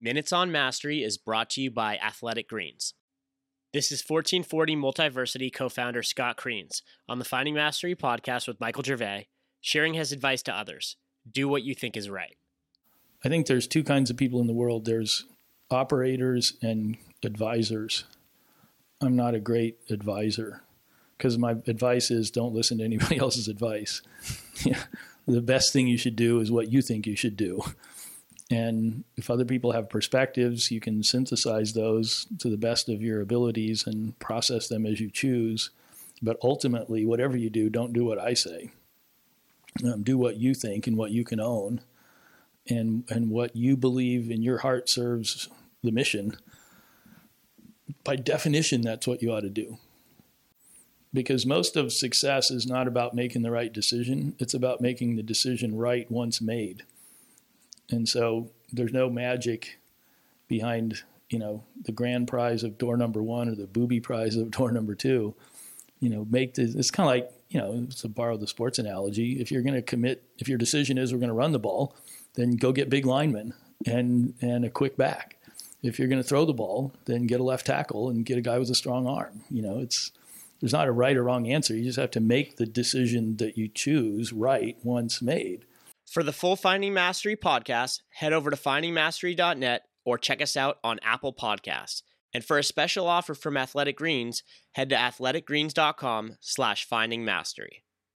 Minutes on Mastery is brought to you by Athletic Greens. This is 1440 Multiversity co founder Scott Kriens on the Finding Mastery podcast with Michael Gervais, sharing his advice to others. Do what you think is right. I think there's two kinds of people in the world there's operators and advisors. I'm not a great advisor because my advice is don't listen to anybody else's advice. The best thing you should do is what you think you should do. And if other people have perspectives, you can synthesize those to the best of your abilities and process them as you choose. But ultimately, whatever you do, don't do what I say. Um, do what you think and what you can own, and and what you believe in your heart serves the mission. By definition, that's what you ought to do. Because most of success is not about making the right decision; it's about making the decision right once made. And so there's no magic behind, you know, the grand prize of door number one or the booby prize of door number two. You know, make this, it's kind of like, you know, to borrow the sports analogy, if you're going to commit, if your decision is we're going to run the ball, then go get big linemen and, and a quick back. If you're going to throw the ball, then get a left tackle and get a guy with a strong arm. You know, it's, there's not a right or wrong answer. You just have to make the decision that you choose right once made. For the full Finding Mastery podcast, head over to findingmastery.net or check us out on Apple Podcasts. And for a special offer from Athletic Greens, head to athleticgreens.com slash findingmastery.